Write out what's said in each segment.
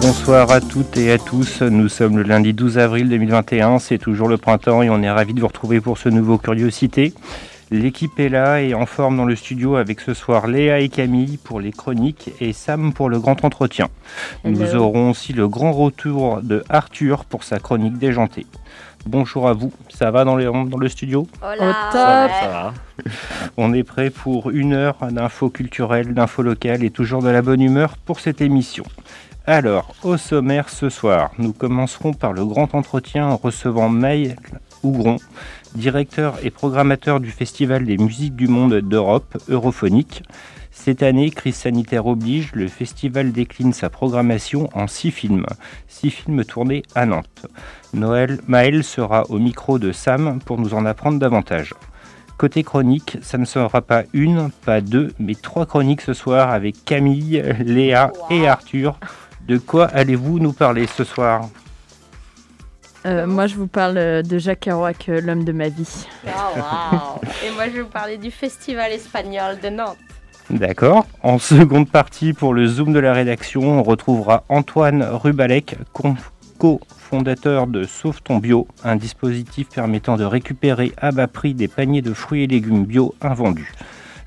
Bonsoir à toutes et à tous, nous sommes le lundi 12 avril 2021, c'est toujours le printemps et on est ravis de vous retrouver pour ce nouveau Curiosité. L'équipe est là et en forme dans le studio avec ce soir Léa et Camille pour les chroniques et Sam pour le grand entretien. Nous aurons aussi le grand retour de Arthur pour sa chronique déjantée. Bonjour à vous, ça va dans, dans le studio? Hola. On est prêt pour une heure d'infos culturelles, d'infos locales et toujours de la bonne humeur pour cette émission. Alors, au sommaire ce soir, nous commencerons par le grand entretien en recevant Maël Ougron, directeur et programmateur du Festival des musiques du monde d'Europe, Europhonique. Cette année, crise sanitaire oblige, le festival décline sa programmation en six films, six films tournés à Nantes. Noël Maël sera au micro de Sam pour nous en apprendre davantage. Côté chronique, ça ne sera pas une, pas deux, mais trois chroniques ce soir avec Camille, Léa et Arthur de quoi allez-vous nous parler ce soir euh, moi, je vous parle de Jacques Kerouac, l'homme de ma vie. Oh, Et moi, je vais vous parler du Festival espagnol de Nantes. D'accord. En seconde partie, pour le Zoom de la rédaction, on retrouvera Antoine Rubalec, co-fondateur de Sauve ton bio, un dispositif permettant de récupérer à bas prix des paniers de fruits et légumes bio invendus.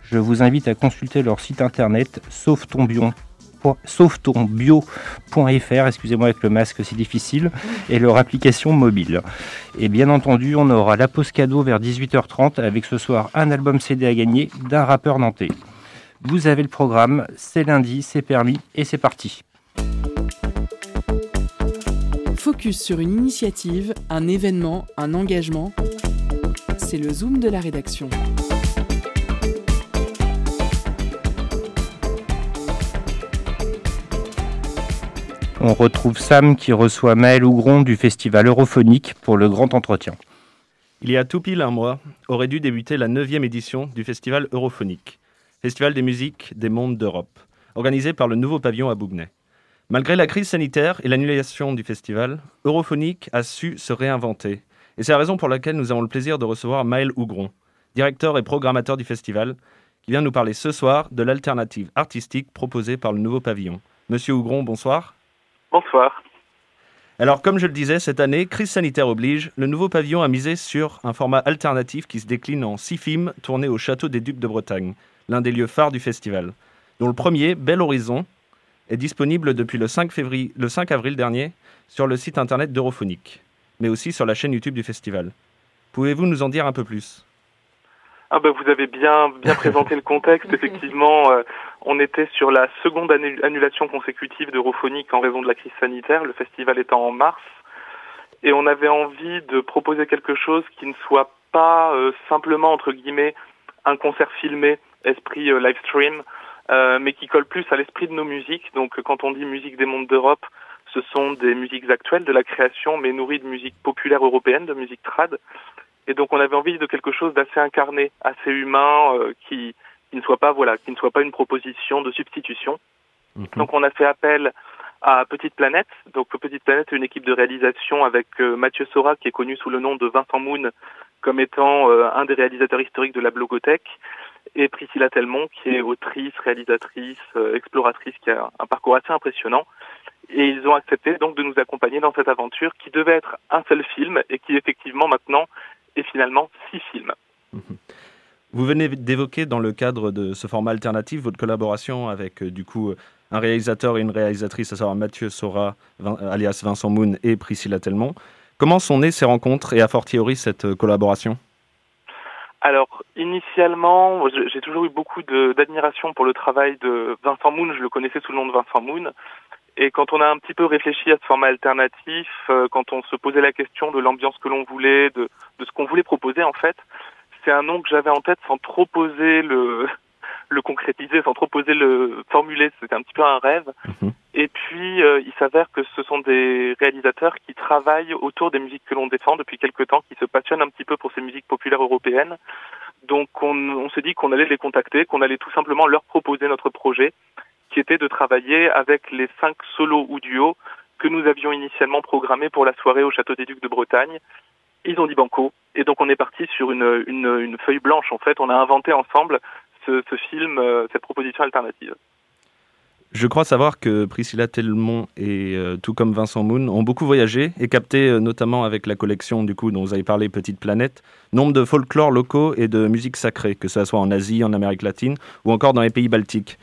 Je vous invite à consulter leur site internet sauvetonbio.com sauvetonbio.fr, excusez-moi avec le masque c'est difficile, et leur application mobile. Et bien entendu, on aura la pause cadeau vers 18h30 avec ce soir un album CD à gagner d'un rappeur nantais. Vous avez le programme, c'est lundi, c'est permis et c'est parti. Focus sur une initiative, un événement, un engagement. C'est le Zoom de la rédaction. On retrouve Sam qui reçoit Maël Ougron du festival Europhonique pour le grand entretien. Il y a tout pile un mois, aurait dû débuter la 9e édition du festival Europhonique, festival des musiques des mondes d'Europe, organisé par le nouveau pavillon à Bougnay. Malgré la crise sanitaire et l'annulation du festival, Europhonique a su se réinventer. Et c'est la raison pour laquelle nous avons le plaisir de recevoir Maël Ougron, directeur et programmateur du festival, qui vient nous parler ce soir de l'alternative artistique proposée par le nouveau pavillon. Monsieur Ougron, bonsoir. Bonsoir. Alors, comme je le disais, cette année, crise sanitaire oblige, le nouveau pavillon a misé sur un format alternatif qui se décline en six films tournés au Château des Ducs de Bretagne, l'un des lieux phares du festival, dont le premier, Bel Horizon, est disponible depuis le 5, février, le 5 avril dernier sur le site internet d'Europhonique, mais aussi sur la chaîne YouTube du festival. Pouvez-vous nous en dire un peu plus? Ah bah vous avez bien bien présenté le contexte. Effectivement, euh, on était sur la seconde annulation consécutive d'Europhonique en raison de la crise sanitaire, le festival étant en mars, et on avait envie de proposer quelque chose qui ne soit pas euh, simplement entre guillemets un concert filmé, esprit euh, live stream, mais qui colle plus à l'esprit de nos musiques. Donc quand on dit musique des mondes d'Europe, ce sont des musiques actuelles de la création, mais nourries de musique populaire européenne, de musique trad. Et donc on avait envie de quelque chose d'assez incarné, assez humain, euh, qui, qui ne soit pas voilà, qui ne soit pas une proposition de substitution. Mhm. Donc on a fait appel à Petite Planète. Donc Petite Planète est une équipe de réalisation avec euh, Mathieu Sora qui est connu sous le nom de Vincent Moon comme étant euh, un des réalisateurs historiques de la blogothèque et Priscilla Telmont qui est autrice, réalisatrice, exploratrice qui a un parcours assez impressionnant et ils ont accepté donc de nous accompagner dans cette aventure qui devait être un seul film et qui effectivement maintenant et finalement six films. Vous venez d'évoquer dans le cadre de ce format alternatif votre collaboration avec euh, du coup un réalisateur et une réalisatrice, à savoir Mathieu Sora, alias Vincent Moon et Priscilla Telmont. Comment sont nées ces rencontres et a fortiori cette euh, collaboration? Alors, initialement, j'ai toujours eu beaucoup d'admiration pour le travail de Vincent Moon. Je le connaissais sous le nom de Vincent Moon. Et quand on a un petit peu réfléchi à ce format alternatif, euh, quand on se posait la question de l'ambiance que l'on voulait, de, de ce qu'on voulait proposer en fait, c'est un nom que j'avais en tête sans trop poser le, le concrétiser, sans trop poser le formuler. C'était un petit peu un rêve. Mhm. Et puis, euh, il s'avère que ce sont des réalisateurs qui travaillent autour des musiques que l'on défend depuis quelque temps, qui se passionnent un petit peu pour ces musiques populaires européennes. Donc, on, on s'est dit qu'on allait les contacter, qu'on allait tout simplement leur proposer notre projet, qui était de travailler avec les cinq solos ou duos que nous avions initialement programmés pour la soirée au Château des Ducs de Bretagne. Ils ont dit banco, et donc on est parti sur une, une, feuille blanche. En fait, on a inventé ensemble ce, film, euh, cette proposition alternative. Je crois savoir que Priscilla Telmont et euh, tout comme Vincent Moon ont beaucoup voyagé et capté, euh, notamment avec la collection du coup dont vous avez parlé, Petite Planète, nombre de folklore locaux et de musique sacrée, que ce soit en Asie, en Amérique latine ou encore dans les pays baltiques.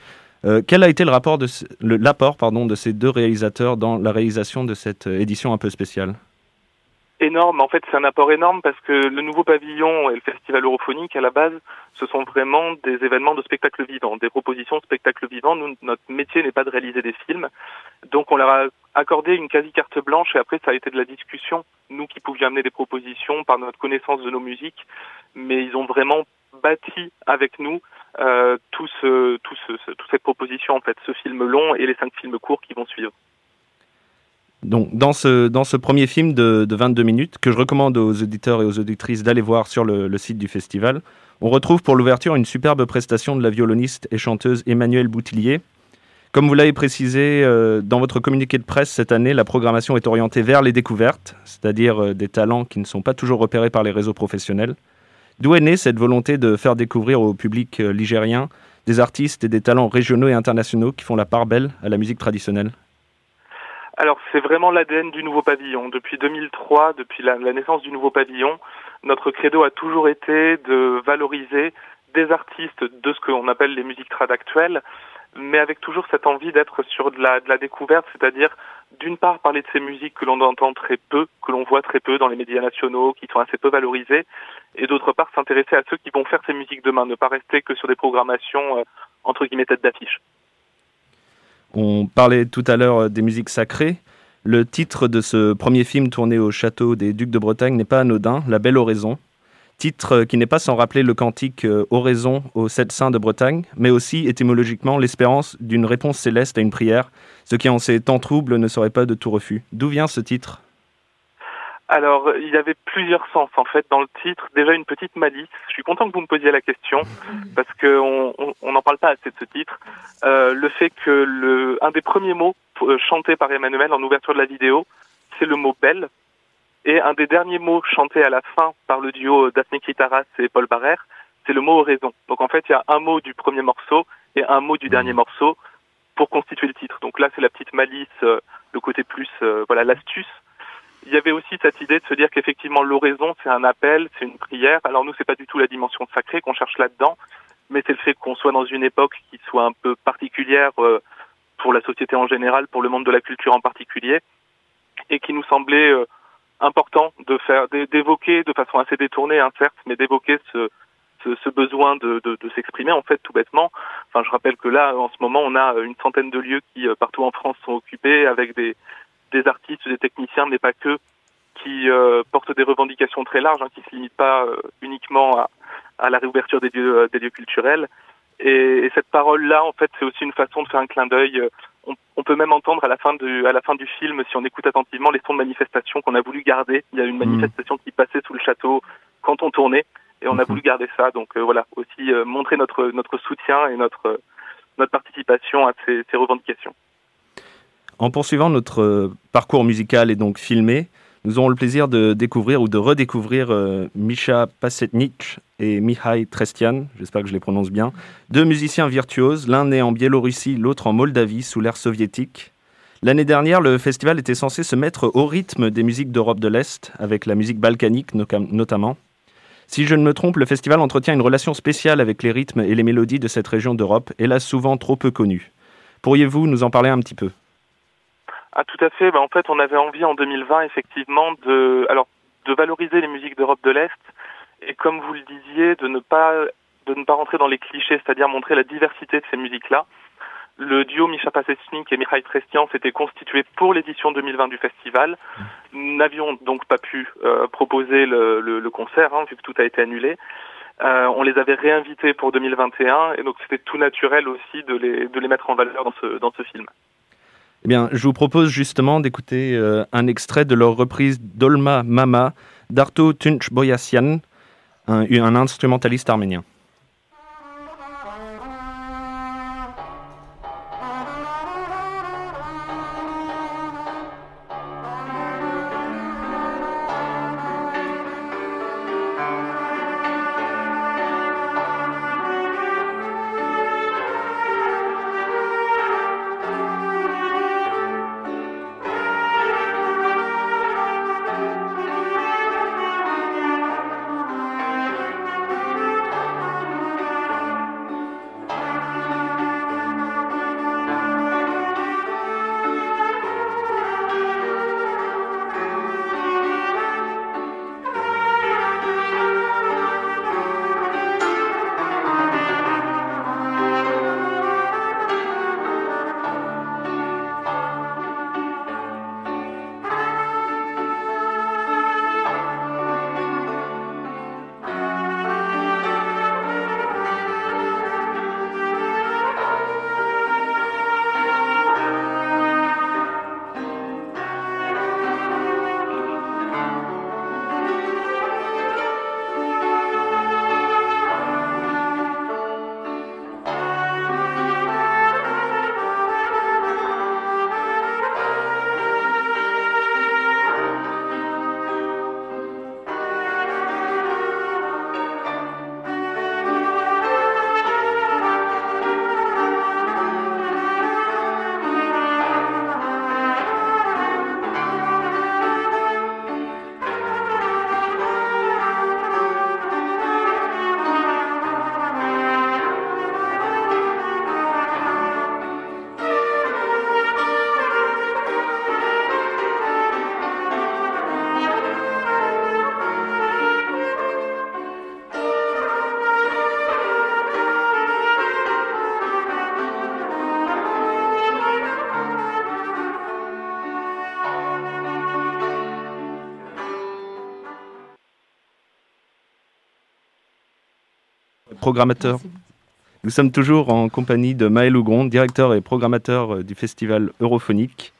Euh, quel a été le rapport l'apport pardon de ces deux réalisateurs dans la réalisation de cette euh, édition un peu spéciale? Énorme. En fait, c'est un apport énorme parce que le nouveau pavillon et le festival europhonique, à la base, ce sont vraiment des événements de spectacle vivant, des propositions de spectacle vivant. Notre métier n'est pas de réaliser des films. Donc, on leur a accordé une quasi carte blanche et après, ça a été de la discussion. Nous qui pouvions amener des propositions par notre connaissance de nos musiques, mais ils ont vraiment bâti avec nous euh, tout ce, tout ce, toute cette proposition, en fait, ce film long et les cinq films courts qui vont suivre. Donc, dans ce, dans ce premier film de, de 22 minutes, que je recommande aux auditeurs et aux auditrices d'aller voir sur le, le site du festival, on retrouve pour l'ouverture une superbe prestation de la violoniste et chanteuse Emmanuelle Boutillier. Comme vous l'avez précisé euh, dans votre communiqué de presse cette année, la programmation est orientée vers les découvertes, c'est-à-dire euh, des talents qui ne sont pas toujours repérés par les réseaux professionnels. D'où est née cette volonté de faire découvrir au public euh, ligérien des artistes et des talents régionaux et internationaux qui font la part belle à la musique traditionnelle? Alors, c'est vraiment l'ADN du nouveau pavillon. Depuis 2003, depuis la, naissance du nouveau pavillon, notre credo a toujours été de valoriser des artistes de ce qu'on appelle les musiques trad actuelles, mais avec toujours cette envie d'être sur de la découverte, c'est-à-dire d'une part parler de ces musiques que l'on entend très peu, que l'on voit très peu dans les médias nationaux, qui sont assez peu valorisées, et d'autre part s'intéresser à ceux qui vont faire ces musiques demain, ne pas rester que sur des programmations euh, entre guillemets tête d'affiche. On parlait tout à l'heure euh, des musiques sacrées. Le titre de ce premier film tourné au château des Ducs de Bretagne n'est pas anodin, La Belle Oraison. Titre euh, qui n'est pas sans rappeler le cantique euh, Oraison aux sept saints de Bretagne, mais aussi étymologiquement l'espérance d'une réponse céleste à une prière, ce qui en ces temps troubles ne serait pas de tout refus. D'où vient ce titre? Alors, il y avait plusieurs sens en fait dans le titre. Déjà une petite malice. Je suis content que vous me posiez la question parce que on on- on n'en parle pas assez de ce titre. Euh, le fait que le un des premiers mots chantés par Emmanuel en ouverture de la vidéo, c'est le mot belle, et un des derniers mots chantés à la fin par le duo Daphné Kitaras et Paul Barrère, c'est le mot oraison. Donc en fait, il y a un mot du premier morceau et un mot du dernier morceau pour constituer le titre. Donc là, c'est la petite malice, euh, le côté plus, euh, voilà, l'astuce il y avait aussi cette idée de se dire qu'effectivement l'oraison c'est un appel, c'est une prière. Alors nous c'est pas du tout la dimension sacrée qu'on cherche là-dedans, mais c'est le fait qu'on soit dans une époque qui soit un peu particulière euh, pour la société en général, pour le monde de la culture en particulier, et qui nous semblait euh, important de faire d'é- d'évoquer de façon assez détournée, hein, certes, mais d'évoquer ce, ce, ce besoin de, de, de s'exprimer en fait tout bêtement. Enfin, je rappelle que là en ce moment on a une centaine de lieux qui euh, partout en France sont occupés avec des des artistes, des techniciens, mais pas que, qui euh, portent des revendications très larges, hein, qui se limitent pas euh, uniquement à, à la réouverture des lieux, euh, des lieux culturels. Et, et cette parole-là, en fait, c'est aussi une façon de faire un clin d'œil. On, peut même entendre à la fin du, à la fin du film, si on écoute attentivement, les sons de manifestation qu'on a voulu garder. Il y a une manifestation qui passait sous le château quand on tournait, et on a Mhm. voulu garder ça. Donc euh, voilà, aussi euh, montrer notre notre soutien et notre euh, notre participation à ces, ces revendications. En poursuivant notre parcours musical et donc filmé, nous aurons le plaisir de découvrir ou de redécouvrir euh, Misha Pasetnik et Mihai Trestian, j'espère que je les prononce bien, deux musiciens virtuoses, l'un né en Biélorussie, l'autre en Moldavie sous l'ère soviétique. L'année dernière, le festival était censé se mettre au rythme des musiques d'Europe de l'Est, avec la musique balkanique notamment. Si je ne me trompe, le festival entretient une relation spéciale avec les rythmes et les mélodies de cette région d'Europe, hélas souvent trop peu connue. Pourriez-vous nous en parler un petit peu? Ah tout à fait. Ben, en fait, on avait envie en 2020 effectivement de alors de valoriser les musiques d'Europe de l'Est et comme vous le disiez, de ne pas de ne pas rentrer dans les clichés, c'est-à-dire montrer la diversité de ces musiques-là. Le duo Misha Pasechnik et Mikhail Trestian s'était constitué pour l'édition 2020 du festival. Nous n'avions donc pas pu euh, proposer le, le, le concert, hein, vu que tout a été annulé. on les avait réinvités pour 2021 et donc c'était tout naturel aussi de les, de les mettre en valeur dans ce, dans ce film. Eh bien, je vous propose justement d'écouter un extrait de leur reprise Dolma Mama d'Arto Tunç Boyassian, un instrumentaliste arménien. Programmateur. Nous sommes toujours en compagnie de Maël Ougron, directeur et programmateur euh, du festival Europhonique.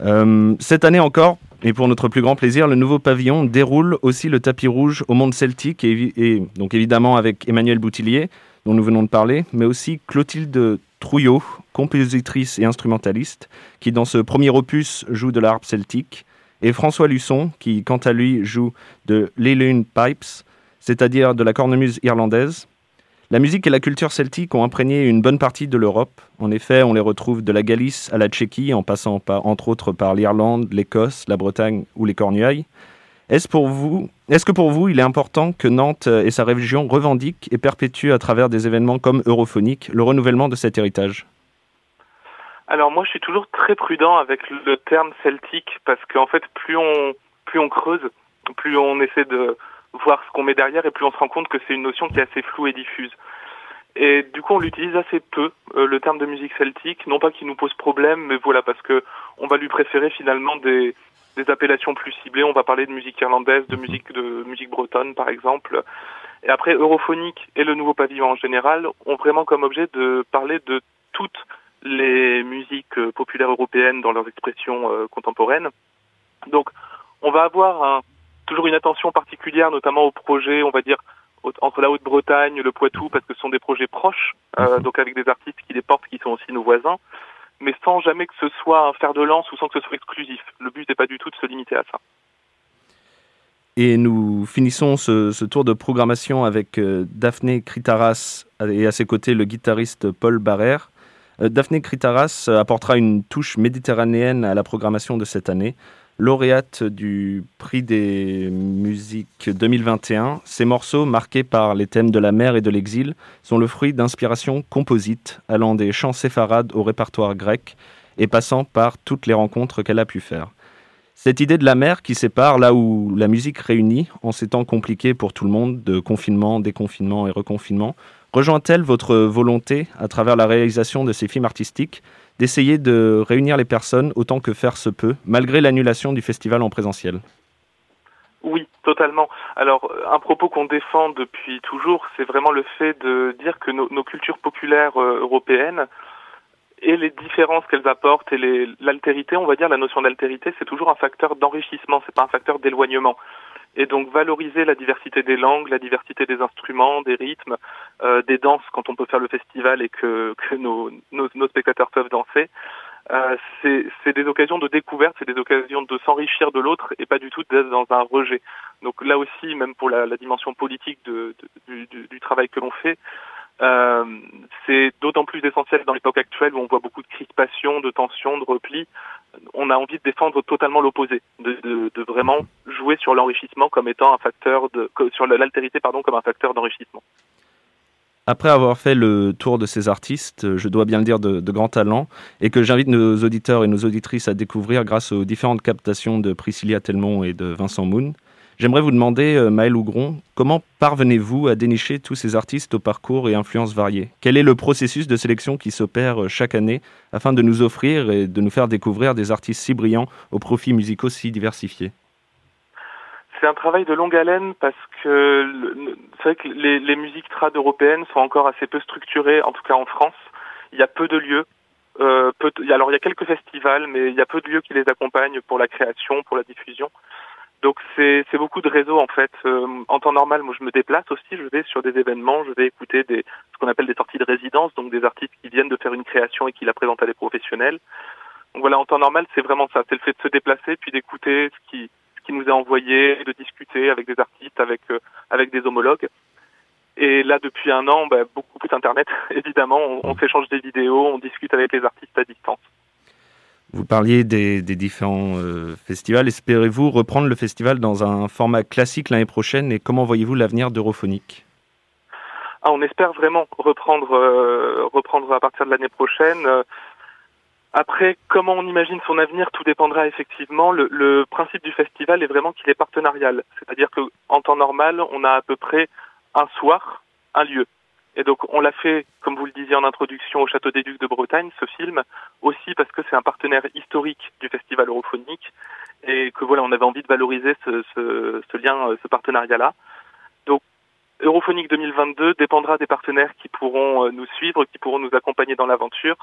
Euh, cette année encore, et pour notre plus grand plaisir, le nouveau pavillon déroule aussi le tapis rouge au monde celtique, et, donc évidemment avec Emmanuel Boutillier, dont nous venons de parler, mais aussi Clotilde Trouillot, compositrice et instrumentaliste, qui dans ce premier opus joue de l'harpe celtique, et François Luçon, qui quant à lui joue de l'Elune Pipes, c'est-à-dire de la cornemuse irlandaise, la musique et la culture celtique ont imprégné une bonne partie de l'Europe. En effet, on les retrouve de la Galice à la Tchéquie, en passant entre autres par l'Irlande, l'Écosse, la Bretagne ou les Cornouailles. Est-ce pour vous, est-ce que pour vous, il est important que Nantes et sa région revendiquent et perpétuent à travers des événements comme Europhonique le renouvellement de cet héritage? Alors moi, je suis toujours très prudent avec le terme celtique parce qu'en fait, plus on plus on creuse, plus on essaie de voir ce qu'on met derrière et plus on se rend compte que c'est une notion qui est assez floue et diffuse. Et du coup, on l'utilise assez peu, euh, le terme de musique celtique, non pas qu'il nous pose problème, mais voilà, parce que on va lui préférer finalement des, des appellations plus ciblées. On va parler de musique irlandaise, de musique de musique bretonne, par exemple. Et après, Europhonique et le Nouveau Pavillon en général ont vraiment comme objet de parler de toutes les musiques euh, populaires européennes dans leurs expressions euh, contemporaines. Donc, on va avoir un, toujours une attention particulière, notamment aux projets, on va dire, entre la Haute-Bretagne, le Poitou, parce que ce sont des projets proches, euh, mhm. donc avec des artistes qui les portent, qui sont aussi nos voisins, mais sans jamais que ce soit un fer de lance ou sans que ce soit exclusif. Le but n'est pas du tout de se limiter à ça. Et nous finissons ce, tour de programmation avec euh, Daphné Kritaras et à ses côtés le guitariste Paul Barrère. Euh, Daphné Kritaras apportera une touche méditerranéenne à la programmation de cette année lauréate du prix des musiques 2021. Ces morceaux, marqués par les thèmes de la mer et de l'exil, sont le fruit d'inspirations composites allant des chants séfarades au répertoire grec et passant par toutes les rencontres qu'elle a pu faire. Cette idée de la mer qui sépare là où la musique réunit, en ces temps compliqués pour tout le monde, de confinement, déconfinement et reconfinement, rejoint-elle votre volonté, à travers la réalisation de ces films artistiques, d'essayer de réunir les personnes autant que faire se peut, malgré l'annulation du festival en présentiel Oui, totalement. Alors, un propos qu'on défend depuis toujours, c'est vraiment le fait de dire que nos, nos cultures populaires euh, européennes et les différences qu'elles apportent et l'altérité, on va dire, la notion d'altérité, c'est toujours un facteur d'enrichissement, c'est pas un facteur d'éloignement. Et donc valoriser la diversité des langues, la diversité des instruments, des rythmes, euh, des danses quand on peut faire le festival et que, que nos, nos, nos spectateurs peuvent danser, euh, c'est des occasions de découverte, c'est des occasions de s'enrichir de l'autre et pas du tout d'être dans un rejet. Donc là aussi, même pour la, la dimension politique de, de, du, du, travail que l'on fait, euh, c'est d'autant plus essentiel dans l'époque actuelle où on voit beaucoup de crispation, de tension, de repli. On a envie de défendre totalement l'opposé, de, vraiment jouer sur l'enrichissement comme étant un facteur sur l'altérité pardon comme un facteur d'enrichissement. Après avoir fait le tour de ces artistes, je dois bien le dire de, de grand talent, et que j'invite nos auditeurs et nos auditrices à découvrir grâce aux différentes captations de Priscilla Telmont et de Vincent Moon, j'aimerais vous demander, euh, Maël Ougron, comment parvenez-vous à dénicher tous ces artistes au parcours et influences variées? Quel est le processus de sélection qui s'opère euh, chaque année afin de nous offrir et de nous faire découvrir des artistes si brillants aux profils musicaux si diversifiés? C'est un travail de longue haleine parce que c'est vrai que les, musiques trad européennes sont encore assez peu structurées, en tout cas en France. Il y a peu de lieux. Euh, alors il y a quelques festivals, mais il y a peu de lieux qui les accompagnent pour la création, pour la diffusion. Donc c'est beaucoup de réseaux en fait. Euh, en temps normal, moi je me déplace aussi, je vais sur des événements, je vais écouter des ce qu'on appelle des sorties de résidence, donc des artistes qui viennent de faire une création et qui la présentent à des professionnels. Donc voilà, en temps normal, c'est vraiment ça, c'est le fait de se déplacer puis d'écouter ce qui qui nous a envoyé, de discuter avec des artistes, avec euh, avec des homologues. Et là, depuis un an, bah, beaucoup plus Internet, évidemment. On, on s'échange des vidéos, on discute avec les artistes à distance. Vous parliez des, différents euh, festivals. Espérez-vous reprendre le festival dans un format classique l'année prochaine et comment voyez-vous l'avenir d'Europhonique? Ah, On espère vraiment reprendre, euh, reprendre à partir de l'année prochaine. Après, comment on imagine son avenir, tout dépendra effectivement. Le, le principe du festival est vraiment qu'il est partenarial. C'est-à-dire qu'en temps normal, on a à peu près un soir, un lieu. Et donc on l'a fait, comme vous le disiez en introduction, au Château des Ducs de Bretagne, ce film, aussi parce que c'est un partenaire historique du Festival Europhonique et que voilà, on avait envie de valoriser ce, ce, ce lien, ce partenariat-là. Donc Europhonique 2022 dépendra des partenaires qui pourront euh, nous suivre, qui pourront nous accompagner dans l'aventure.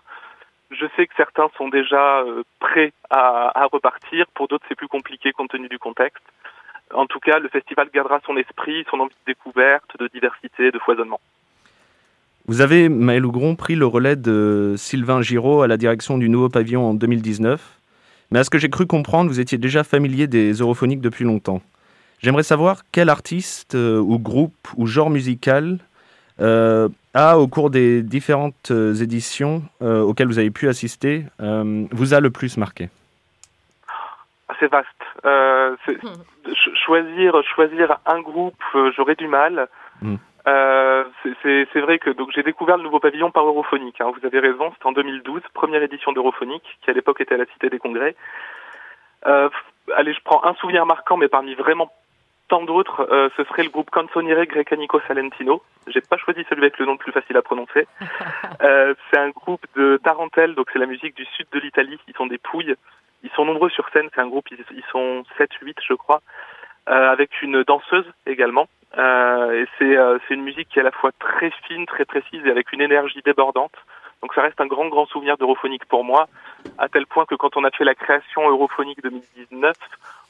Je sais que certains sont déjà euh, prêts à, à repartir, pour d'autres c'est plus compliqué compte tenu du contexte. En tout cas, le festival gardera son esprit, son envie de découverte, de diversité, de foisonnement. Vous avez, Maël Ougron, pris le relais de Sylvain Giraud à la direction du nouveau pavillon en 2019. Mais à ce que j'ai cru comprendre, vous étiez déjà familier des europhoniques depuis longtemps. J'aimerais savoir quel artiste euh, ou groupe ou genre musical euh, a, au cours des différentes euh, éditions euh, auxquelles vous avez pu assister, euh, vous a le plus marqué? C'est vaste. Euh, choisir, choisir un groupe, j'aurais du mal. Mm. Euh, c'est vrai que donc j'ai découvert le nouveau pavillon par Europhonique. Hein, vous avez raison, c'était en 2012, première édition d'Europhonique, qui à l'époque était à la Cité des Congrès. Euh, allez, je prends un souvenir marquant, mais parmi vraiment tant d'autres, euh, ce serait le groupe Canzoniere Grecanico Salentino. J'ai pas choisi celui avec le nom le plus facile à prononcer. Euh, c'est un groupe de Tarentelle, donc c'est la musique du sud de l'Italie. Ils sont des pouilles. Ils sont nombreux sur scène. C'est un groupe, ils, ils sont 7, 8 je crois, avec une danseuse également. Euh, et c'est euh, une musique qui est à la fois très fine, très précise et avec une énergie débordante. Donc ça reste un grand, grand souvenir d'Europhonique pour moi, à tel point que quand on a fait la création Europhonique 2019,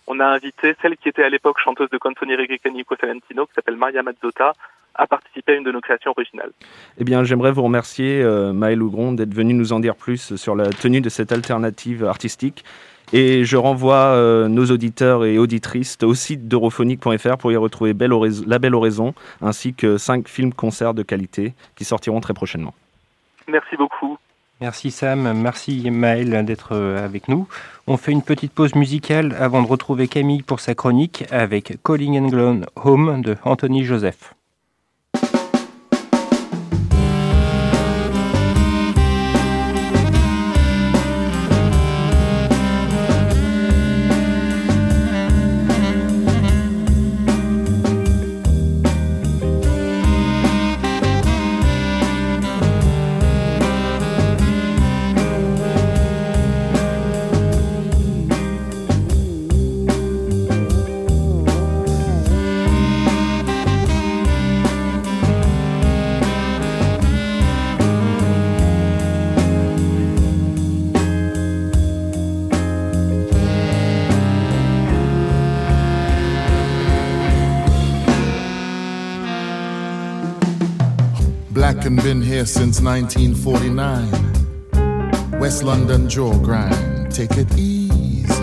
on a invité celle qui était à l'époque chanteuse de Canzoniere Grecanico Salentino, qui s'appelle Maria Mazzotta, à participer à une de nos créations originales. Eh bien, j'aimerais vous remercier, euh, Maël Ougron, d'être venu nous en dire plus sur la tenue de cette alternative artistique. Et je renvoie euh, nos auditeurs et auditrices au site d'europhonique.fr pour y retrouver Belle La Belle Oraison, ainsi que cinq films-concerts de qualité qui sortiront très prochainement. Merci beaucoup. Merci Sam, merci Maël d'être avec nous. On fait une petite pause musicale avant de retrouver Camille pour sa chronique avec Calling and Gone Home de Anthony Joseph. 1949. West London jaw grind, take it easy.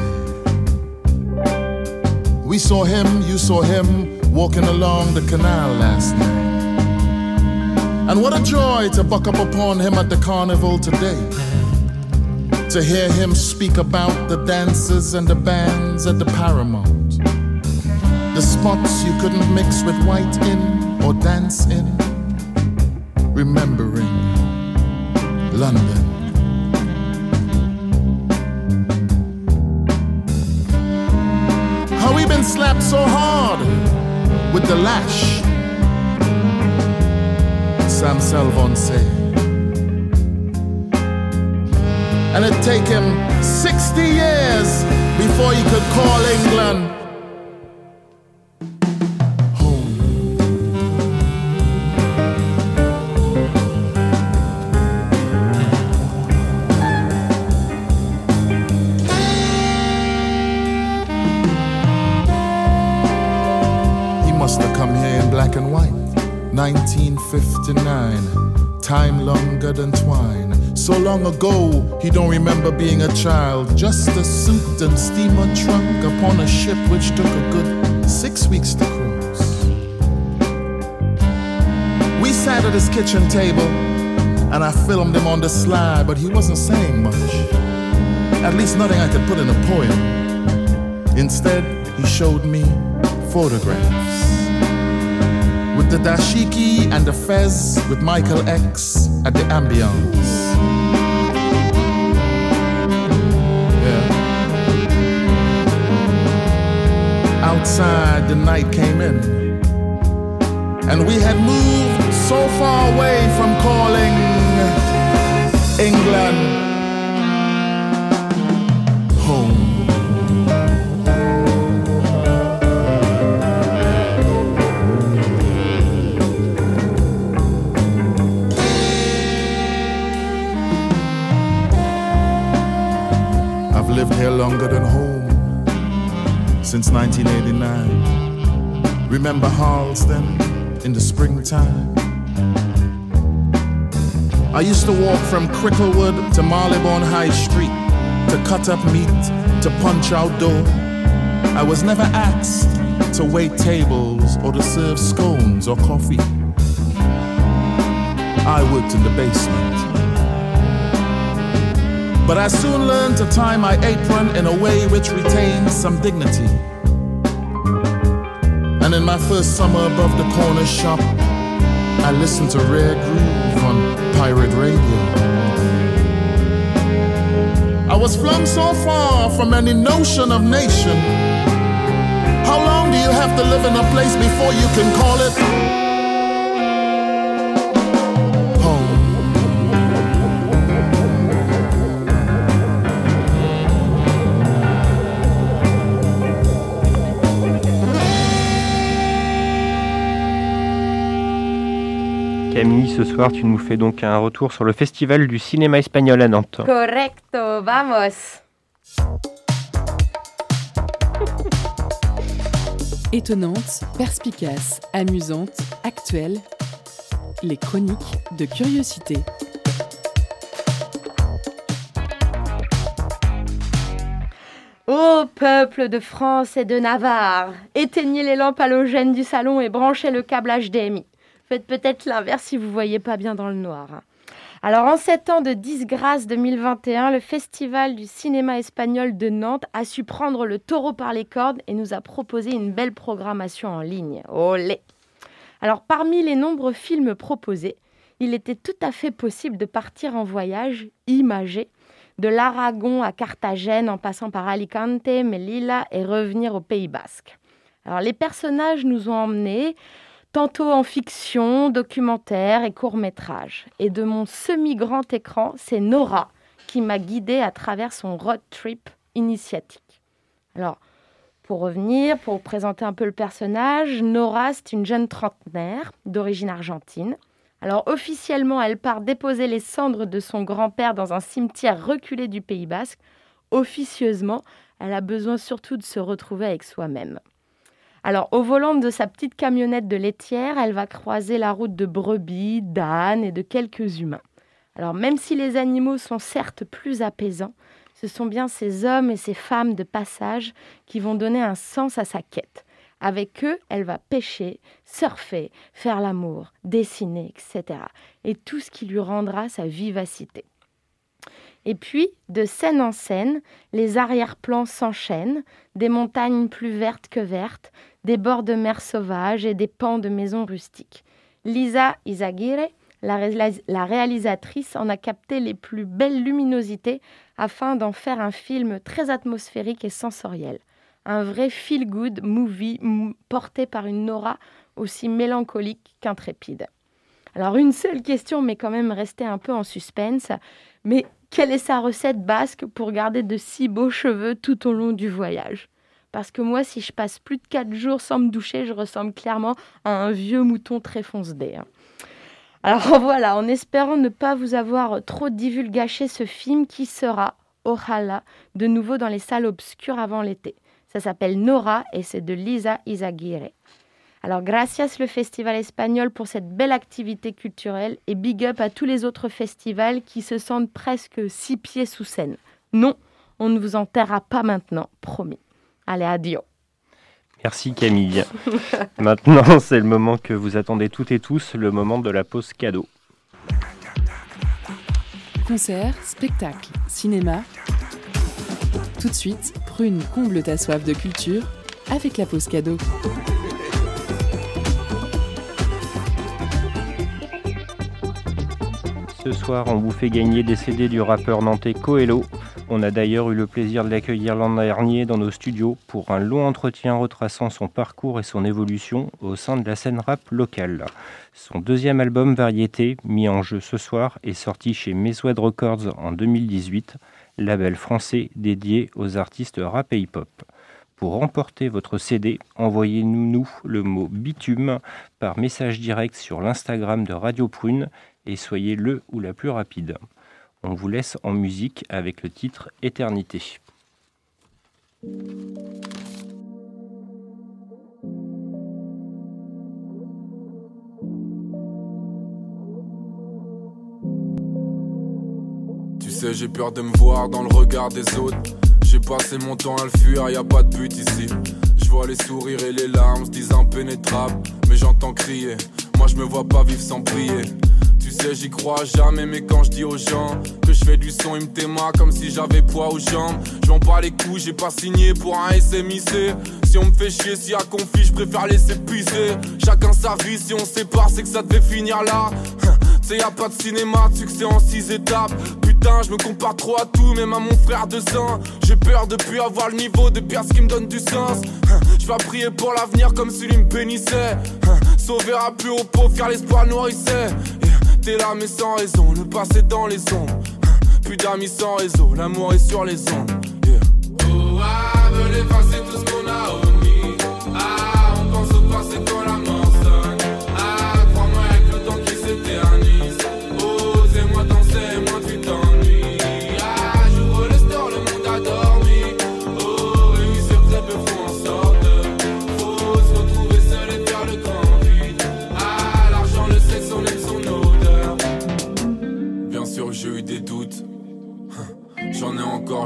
We saw him, you saw him, walking along the canal last night. And what a joy to buck up upon him at the carnival today. To hear him speak about the dances and the bands at the Paramount. The spots you couldn't mix with white in or dance in. Remembering London. How we been slapped so hard with the lash Sam Selvon say. And it take him 60 years before he could call England 1959, time longer than twine. So long ago, he don't remember being a child. Just a suit and steamer trunk upon a ship which took a good six weeks to cross. We sat at his kitchen table, and I filmed him on the slide, but he wasn't saying much. At least nothing I could put in a poem. Instead, he showed me photographs the dashiki and the fez with Michael X at the ambience. Yeah. Outside, the night came in, and we had moved so far away from calling England In the springtime? I used to walk from Cricklewood to Marylebone High Street to cut up meat to punch out dough. I was never asked to wait tables or to serve scones or coffee. I worked in the basement. But I soon learned to tie my apron in a way which retained some dignity. In my first summer above the corner shop, I listened to Rare Groove on pirate radio. I was flung so far from any notion of nation. How long do you have to live in a place before you can call it Camille, ce soir, tu nous fais donc un retour sur le festival du cinéma espagnol à Nantes. Correcto, vamos. Étonnante, perspicace, amusante, actuelle. Les chroniques de curiosité. Ô peuple de France et de Navarre, éteignez les lampes halogènes du salon et branchez le câble HDMI. Peut-être l'inverse si vous voyez pas bien dans le noir. Alors, en sept ans de disgrâce 2021, le Festival du cinéma espagnol de Nantes a su prendre le taureau par les cordes et nous a proposé une belle programmation en ligne. Olé Alors, parmi les nombreux films proposés, il était tout à fait possible de partir en voyage imagé de l'Aragon à Carthagène en passant par Alicante, Melilla et revenir au Pays Basque. Alors les personnages nous ont emmenés tantôt en fiction, documentaire et court-métrage. Et de mon semi-grand écran, c'est Nora qui m'a guidée à travers son road trip initiatique. Alors, pour revenir, pour présenter un peu le personnage, Nora, c'est une jeune trentenaire d'origine argentine. Alors officiellement, elle part déposer les cendres de son grand-père dans un cimetière reculé du Pays Basque. Officieusement, elle a besoin surtout de se retrouver avec soi-même. Alors, au volant de sa petite camionnette de laitière, elle va croiser la route de brebis, d'ânes et de quelques humains. Alors, même si les animaux sont certes plus apaisants, ce sont bien ces hommes et ces femmes de passage qui vont donner un sens à sa quête. Avec eux, elle va pêcher, surfer, faire l'amour, dessiner, etc. Et tout ce qui lui rendra sa vivacité. Et puis, de scène en scène, les arrière-plans s'enchaînent, des montagnes plus vertes que vertes, des bords de mer sauvages et des pans de maisons rustiques. Lisa Izaguirre, la, réalisatrice, en a capté les plus belles luminosités afin d'en faire un film très atmosphérique et sensoriel. Un vrai feel-good movie porté par une aura aussi mélancolique qu'intrépide. Alors une seule question m'est quand même restée un peu en suspense, mais quelle est sa recette basque pour garder de si beaux cheveux tout au long du voyage? Parce que moi, si je passe plus de 4 jours sans me doucher, je ressemble clairement à un vieux mouton très foncedé. Hein. Alors voilà, en espérant ne pas vous avoir trop divulgaché ce film qui sera, ojalá, de nouveau dans les salles obscures avant l'été. Ça s'appelle Nora et c'est de Lisa Izaguirre. Alors, gracias le Festival espagnol pour cette belle activité culturelle et big up à tous les autres festivals qui se sentent presque six pieds sous scène. Non, on ne vous enterrera pas maintenant, promis. Allez, adieu. Merci Camille. Maintenant, c'est le moment que vous attendez toutes et tous, le moment de la pause cadeau. Concert, spectacle, cinéma. Tout de suite, Prune comble ta soif de culture avec la pause cadeau. Ce soir, on vous fait gagner des CD du rappeur nantais Coelho on a d'ailleurs eu le plaisir de l'accueillir l'an dernier dans nos studios pour un long entretien retraçant son parcours et son évolution au sein de la scène rap locale. Son deuxième album Variété, mis en jeu ce soir, est sorti chez Meswed Records en 2018, label français dédié aux artistes rap et hip-hop. Pour remporter votre CD, envoyez-nous le mot bitume par message direct sur l'Instagram de Radio Prune et soyez le ou la plus rapide. On vous laisse en musique avec le titre Éternité. Tu sais, j'ai peur de me voir dans le regard des autres. J'ai passé mon temps à le fuir, y a pas de but ici. Je vois les sourires et les larmes se disent impénétrables, mais j'entends crier. Moi, je me vois pas vivre sans prier sais, j'y crois jamais, mais quand je dis aux gens que je fais du son, ils me témoignent comme si j'avais poids aux jambes. Je m'en bats les coups, j'ai pas signé pour un SMIC. Si on me fait chier, si a conflit, je préfère laisser puiser. Chacun sa vie, si on sépare, c'est que ça devait finir là. C'est y a pas de cinéma, de succès en six étapes. Putain, je me compare trop à tout, même à mon frère de sang. J'ai peur de plus avoir le niveau de pierre qui me donne du sens. Je vais prier pour l'avenir comme s'il me bénissait. Sauver à plus haut pour faire l'espoir nourrissait. T'es là mais sans raison, le passé dans les ombres Plus d'amis sans réseau, l'amour est sur les ondes. Oh tout ce qu'on a omis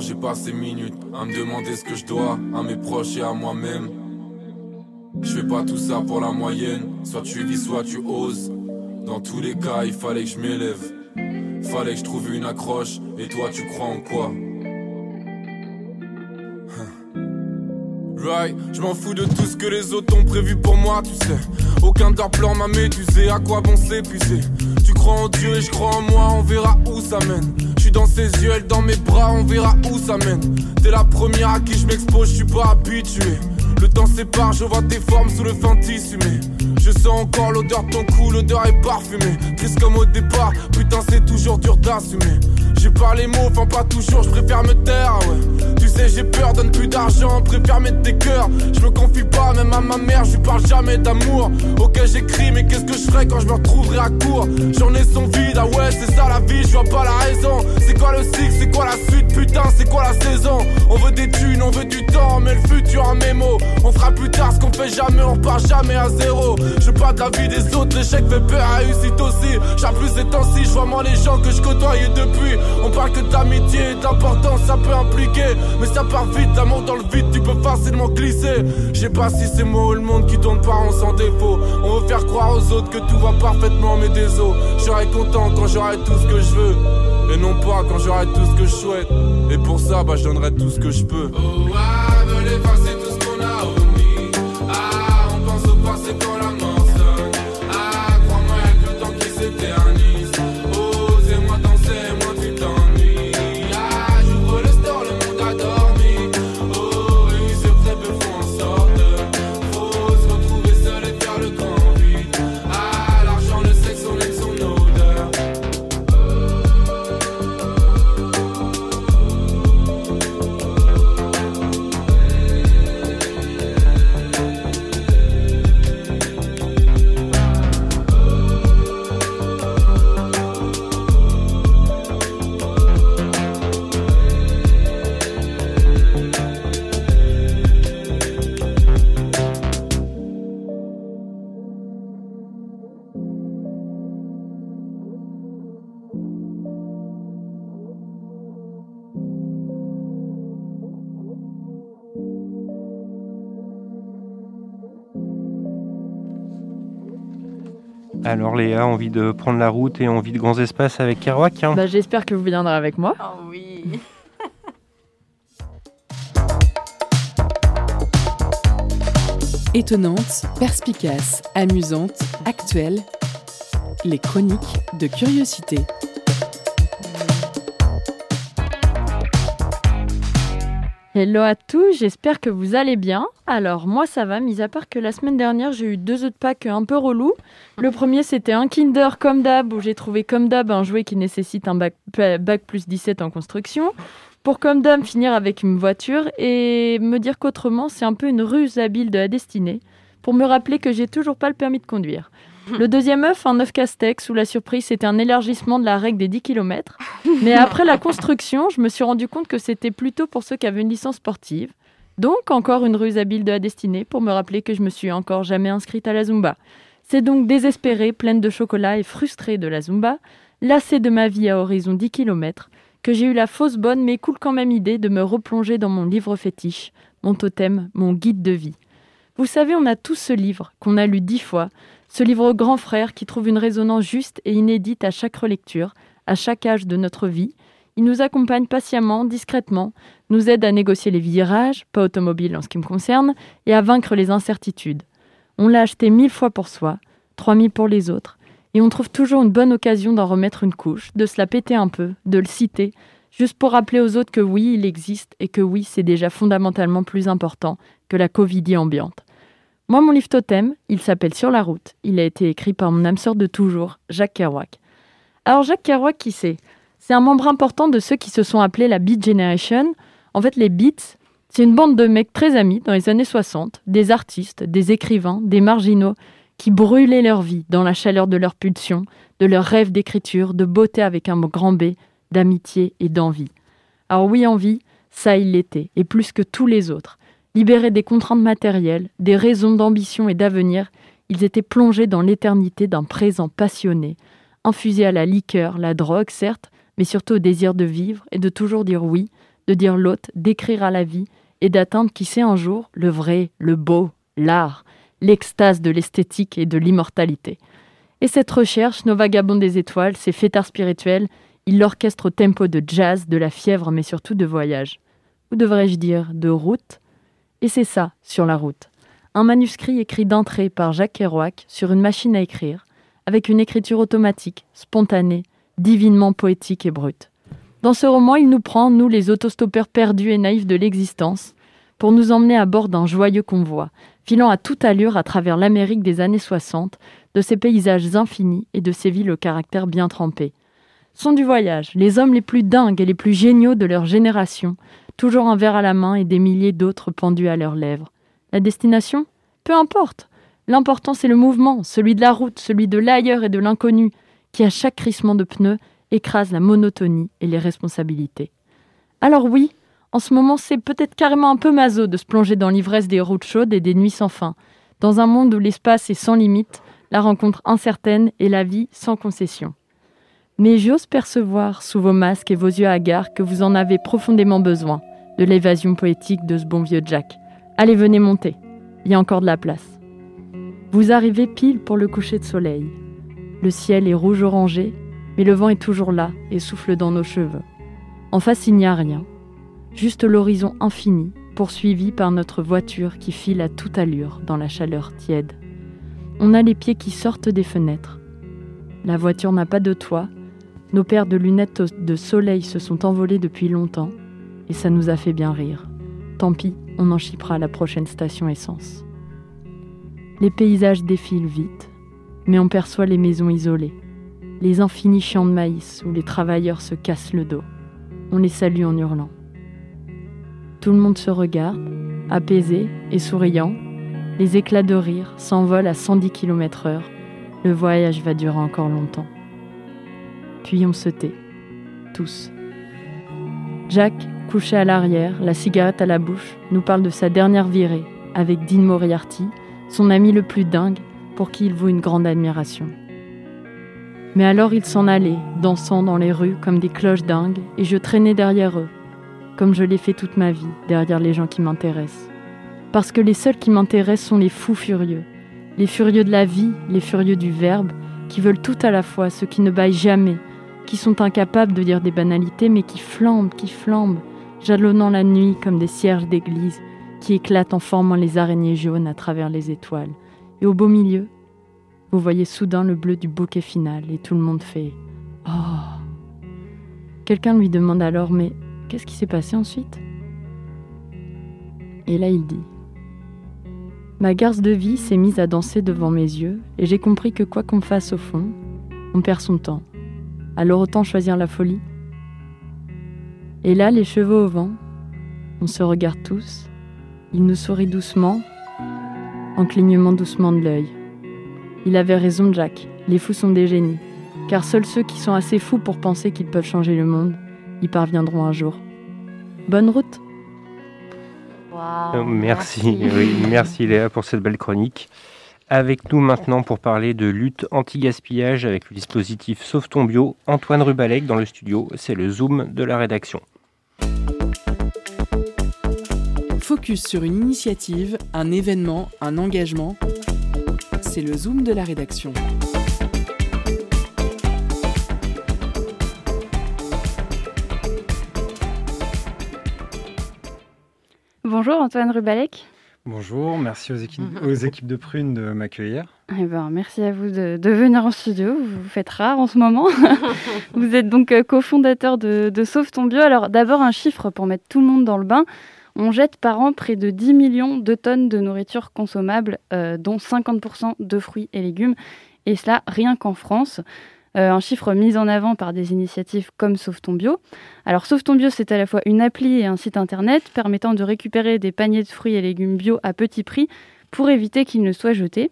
J'ai passé minutes à me demander ce que je dois à mes proches et à moi-même. Je fais pas tout ça pour la moyenne, soit tu vis, soit tu oses. Dans tous les cas, il fallait que je m'élève. Fallait que je trouve une accroche, et toi tu crois en quoi? Right, je m'en fous de tout ce que les autres ont prévu pour moi, tu sais. Aucun de plan m'a médusé, à quoi bon s'épuiser? Tu crois en Dieu et je crois en moi, on verra où ça mène. Je suis dans ses yeux, elle dans mes bras, on verra où ça mène. T'es la première à qui je m'expose, je suis pas habitué. Le temps sépare, je vois tes formes sous le fin je sens encore l'odeur de ton cou, l'odeur est parfumée. Triste comme au départ, putain, c'est toujours dur d'assumer. J'ai pas les mots, enfin pas toujours, je préfère me taire, ouais. Tu sais, j'ai peur, donne plus d'argent, préfère mettre des cœurs. Je me confie pas, même à ma mère, je parle jamais d'amour. Ok, j'écris, mais qu'est-ce que je ferai quand je me retrouverai à court? J'en ai son vide, ah ouais, c'est ça la vie, je vois pas la raison. C'est quoi le cycle, c'est quoi la suite, putain, c'est quoi la saison? On veut des thunes, on veut du temps, mais le futur en mémo. On fera plus tard ce qu'on fait jamais, on part jamais à zéro. Je pas de la vie des autres, l'échec fait peur, réussite aussi. J'ai plus ces temps-ci, je vois moins les gens que je côtoyais depuis. On parle que d'amitié et d'importance, ça peut impliquer. Mais ça part vite, l'amour dans le vide, tu peux facilement glisser. Je sais pas si c'est moi ou le monde qui tourne par an sans défaut. On veut faire croire aux autres que tout va parfaitement, mais désolé. Je serai content quand j'aurai tout ce que je veux. Et non pas quand j'aurai tout ce que je souhaite. Et pour ça, bah je donnerai tout ce que je peux. Oh, Alors Léa, envie de prendre la route et envie de grands espaces avec Kerouac hein Bah, J'espère que vous viendrez avec moi. Oh oui. Étonnante, perspicace, amusante, actuelle, les chroniques de curiosité. Hello à tous, j'espère que vous allez bien. Alors moi ça va, mis à part que la semaine dernière j'ai eu deux œufs de Pâques un peu relous. Le premier c'était un Kinder comme d'hab où j'ai trouvé comme d'hab un jouet qui nécessite un bac, bac plus 17 en construction. Pour comme d'hab finir avec une voiture et me dire qu'autrement c'est un peu une ruse habile de la destinée pour me rappeler que j'ai toujours pas le permis de conduire. Le deuxième œuf, un œuf castex, où la surprise c'était un élargissement de la règle des 10 km. Mais après la construction, je me suis rendu compte que c'était plutôt pour ceux qui avaient une licence sportive. Donc encore une ruse habile de la destinée pour me rappeler que je me suis encore jamais inscrite à la Zumba. C'est donc désespérée, pleine de chocolat et frustrée de la Zumba, lassée de ma vie à horizon 10 km, que j'ai eu la fausse bonne mais cool quand même idée de me replonger dans mon livre fétiche, mon totem, mon guide de vie. Vous savez, on a tous ce livre qu'on a lu dix fois, ce livre grand frère qui trouve une résonance juste et inédite à chaque relecture, à chaque âge de notre vie. Il nous accompagne patiemment, discrètement, nous aide à négocier les virages, pas automobiles en ce qui me concerne, et à vaincre les incertitudes. On l'a acheté mille fois pour soi, trois mille pour les autres, et on trouve toujours une bonne occasion d'en remettre une couche, de se la péter un peu, de le citer, juste pour rappeler aux autres que oui, il existe et que oui, c'est déjà fondamentalement plus important que la Covidie ambiante. Moi, mon livre totem, il s'appelle Sur la route. Il a été écrit par mon âme sœur de toujours, Jacques Kerouac. Alors, Jacques Kerouac, qui c'est? C'est un membre important de ceux qui se sont appelés la Beat Generation. En fait, les Beats, c'est une bande de mecs très amis dans les années 60, des artistes, des écrivains, des marginaux, qui brûlaient leur vie dans la chaleur de leur pulsion, de leur rêve d'écriture, de beauté avec un grand B, d'amitié et d'envie. Alors oui, envie, ça il l'était, et plus que tous les autres. Libérés des contraintes matérielles, des raisons d'ambition et d'avenir, ils étaient plongés dans l'éternité d'un présent passionné, infusé à la liqueur, la drogue, certes, mais surtout au désir de vivre et de toujours dire oui, de dire l'autre, d'écrire à la vie et d'atteindre qui sait un jour le vrai, le beau, l'art, l'extase de l'esthétique et de l'immortalité. Et cette recherche, nos vagabonds des étoiles, ces fêtards spirituels, ils l'orchestrent au tempo de jazz, de la fièvre, mais surtout de voyage. Ou devrais-je dire de route? Et c'est ça, sur la route. Un manuscrit écrit d'entrée par Jacques Kerouac sur une machine à écrire, avec une écriture automatique, spontanée, divinement poétique et brute. Dans ce roman, il nous prend, nous les autostoppeurs perdus et naïfs de l'existence, pour nous emmener à bord d'un joyeux convoi, filant à toute allure à travers l'Amérique des années 60, de ses paysages infinis et de ses villes au caractère bien trempé. Sont du voyage, les hommes les plus dingues et les plus géniaux de leur génération, toujours un verre à la main et des milliers d'autres pendus à leurs lèvres. La destination? Peu importe. L'important c'est le mouvement, celui de la route, celui de l'ailleurs et de l'inconnu, qui à chaque crissement de pneus écrase la monotonie et les responsabilités. Alors oui, En ce moment, c'est peut-être carrément un peu maso de se plonger dans l'ivresse des routes chaudes et des nuits sans fin. Dans un monde où l'espace est sans limite, la rencontre incertaine et la vie sans concession. Mais j'ose percevoir sous vos masques et vos yeux hagards que vous en avez profondément besoin de l'évasion poétique de ce bon vieux Jack. Allez, venez monter. Il y a encore de la place. Vous arrivez pile pour le coucher de soleil. Le ciel est rouge orangé, mais le vent est toujours là et souffle dans nos cheveux. En face, il n'y a rien. Juste l'horizon infini, poursuivi par notre voiture qui file à toute allure dans la chaleur tiède. On a les pieds qui sortent des fenêtres. La voiture n'a pas de toit. Nos paires de lunettes de soleil se sont envolées depuis longtemps et ça nous a fait bien rire. Tant pis, on en chipera à la prochaine station essence. Les paysages défilent vite, mais on perçoit les maisons isolées, les infinis champs de maïs où les travailleurs se cassent le dos. On les salue en hurlant. Tout le monde se regarde, apaisé et souriant. Les éclats de rire s'envolent à 110 km/h. Le voyage va durer encore longtemps. Puis on se tait, tous. Jack, couché à l'arrière, la cigarette à la bouche, nous parle de sa dernière virée avec Dean Moriarty, son ami le plus dingue, pour qui il vaut une grande admiration. Mais alors ils s'en allaient, dansant dans les rues comme des cloches dingues, et je traînais derrière eux, comme je l'ai fait toute ma vie, derrière les gens qui m'intéressent. Parce que les seuls qui m'intéressent sont les fous furieux, les furieux de la vie, les furieux du verbe, qui veulent tout à la fois, ceux qui ne baillent jamais, qui sont incapables de dire des banalités, mais qui flambent, qui flambent, jalonnant la nuit comme des cierges d'église, qui éclatent en formant les araignées jaunes à travers les étoiles. Et au beau milieu, vous voyez soudain le bleu du bouquet final, et tout le monde fait Oh Quelqu'un lui demande alors Mais Qu'est-ce qui s'est passé ensuite? Et là, il dit Ma garce de vie s'est mise à danser devant mes yeux, et j'ai compris que quoi qu'on fasse au fond, on perd son temps. Alors autant choisir la folie. Et là, les cheveux au vent, on se regarde tous, il nous sourit doucement, en clignement doucement de l'œil. Il avait raison, Jack, les fous sont des génies, car seuls ceux qui sont assez fous pour penser qu'ils peuvent changer le monde y parviendront un jour. Bonne route. Euh, merci, merci Léa pour cette belle chronique. Avec nous maintenant pour parler de lutte anti-gaspillage avec le dispositif Sauve ton bio, Antoine Rubalec dans le studio, c'est le Zoom de la rédaction. Focus sur une initiative, un événement, un engagement, c'est le Zoom de la rédaction. Bonjour Antoine Rubalek. Bonjour, merci aux équipes, aux équipes de Prune de m'accueillir. Eh ben, merci à vous de, venir en studio, vous vous faites rare en ce moment. vous êtes donc euh, cofondateur de, de Sauve ton bio. Alors d'abord un chiffre pour mettre tout le monde dans le bain. On jette par an près de 10 millions de tonnes de nourriture consommable, euh, dont 50% de fruits et légumes, et cela rien qu'en France. Euh, un chiffre mis en avant par des initiatives comme Sauve ton bio. Alors Sauve ton bio, c'est à la fois une appli et un site internet permettant de récupérer des paniers de fruits et légumes bio à petit prix pour éviter qu'ils ne soient jetés.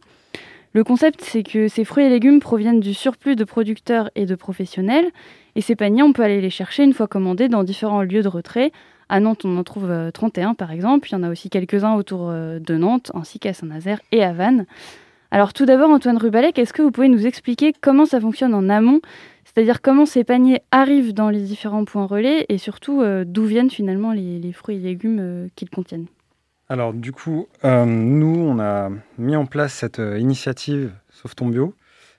Le concept, c'est que ces fruits et légumes proviennent du surplus de producteurs et de professionnels, et ces paniers, on peut aller les chercher une fois commandés dans différents lieux de retrait. À Nantes, on en trouve 31 euh, par exemple, il y en a aussi quelques-uns autour euh, de Nantes, ainsi qu'à Saint-Nazaire et à Vannes. Alors tout d'abord, Antoine Rubalek, est-ce que vous pouvez nous expliquer comment ça fonctionne en amont? C'est-à-dire comment ces paniers arrivent dans les différents points relais et surtout euh, d'où viennent finalement les, fruits et légumes qu'ils contiennent? Alors du coup, nous, on a mis en place cette initiative Sauve ton bio.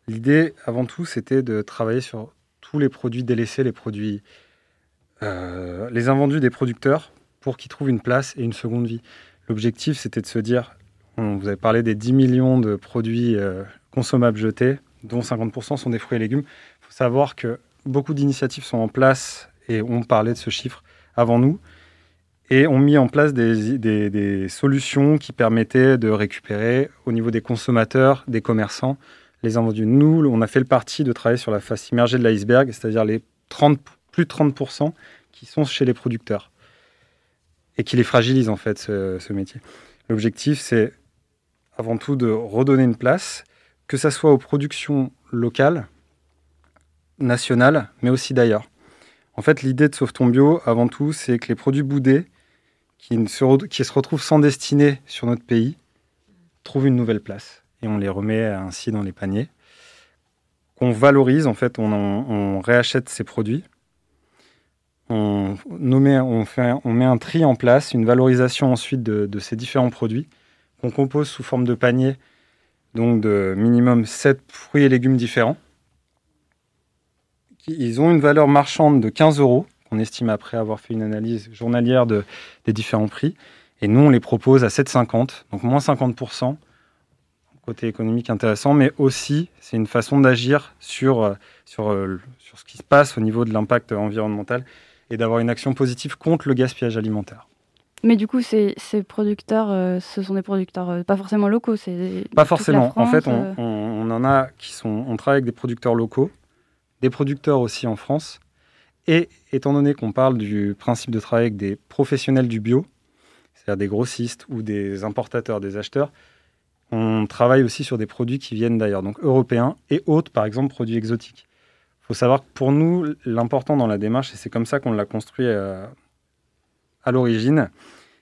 L'idée, avant tout, c'était de travailler sur tous les produits délaissés, les produits, les invendus des producteurs pour qu'ils trouvent une place et une seconde vie. L'objectif, c'était de se dire, vous avez parlé des 10 millions de produits euh, consommables jetés, dont 50% sont des fruits et légumes. Il faut savoir que beaucoup d'initiatives sont en place et ont parlé de ce chiffre avant nous et ont mis en place des, solutions qui permettaient de récupérer au niveau des consommateurs, des commerçants, les invendus. Nous, on a fait le parti de travailler sur la face immergée de l'iceberg, c'est-à-dire les 30, plus de 30% qui sont chez les producteurs et qui les fragilisent en fait ce métier. L'objectif, c'est avant tout de redonner une place, que ce soit aux productions locales, nationales, mais aussi d'ailleurs. En fait, l'idée de Sauveton Bio, avant tout, c'est que les produits boudés qui, se, qui se retrouvent sans destinée sur notre pays trouvent une nouvelle place. Et on les remet ainsi dans les paniers. Qu'on valorise, en fait, on, réachète ces produits. On, on, fait, on met un tri en place, une valorisation ensuite de, ces différents produits qu'on compose sous forme de panier, donc de minimum 7 fruits et légumes différents. Ils ont une valeur marchande de 15 euros on estime après avoir fait une analyse journalière de, des différents prix. Et nous, on les propose à 7,50, donc moins 50%, côté économique intéressant, mais aussi c'est une façon d'agir sur, sur, sur ce qui se passe au niveau de l'impact environnemental et d'avoir une action positive contre le gaspillage alimentaire. Mais du coup, ces, ces producteurs, euh, ce sont des producteurs pas forcément locaux, c'est pas forcément. en fait, on, on, en a qui sont, on travaille avec des producteurs locaux, des producteurs aussi en France, et étant donné qu'on parle du principe de travail avec des professionnels du bio, c'est-à-dire des grossistes ou des importateurs, des acheteurs, on travaille aussi sur des produits qui viennent d'ailleurs, donc européens et autres, par exemple produits exotiques. Faut savoir que pour nous, l'important dans la démarche, et c'est comme ça qu'on l'a construit euh, à l'origine,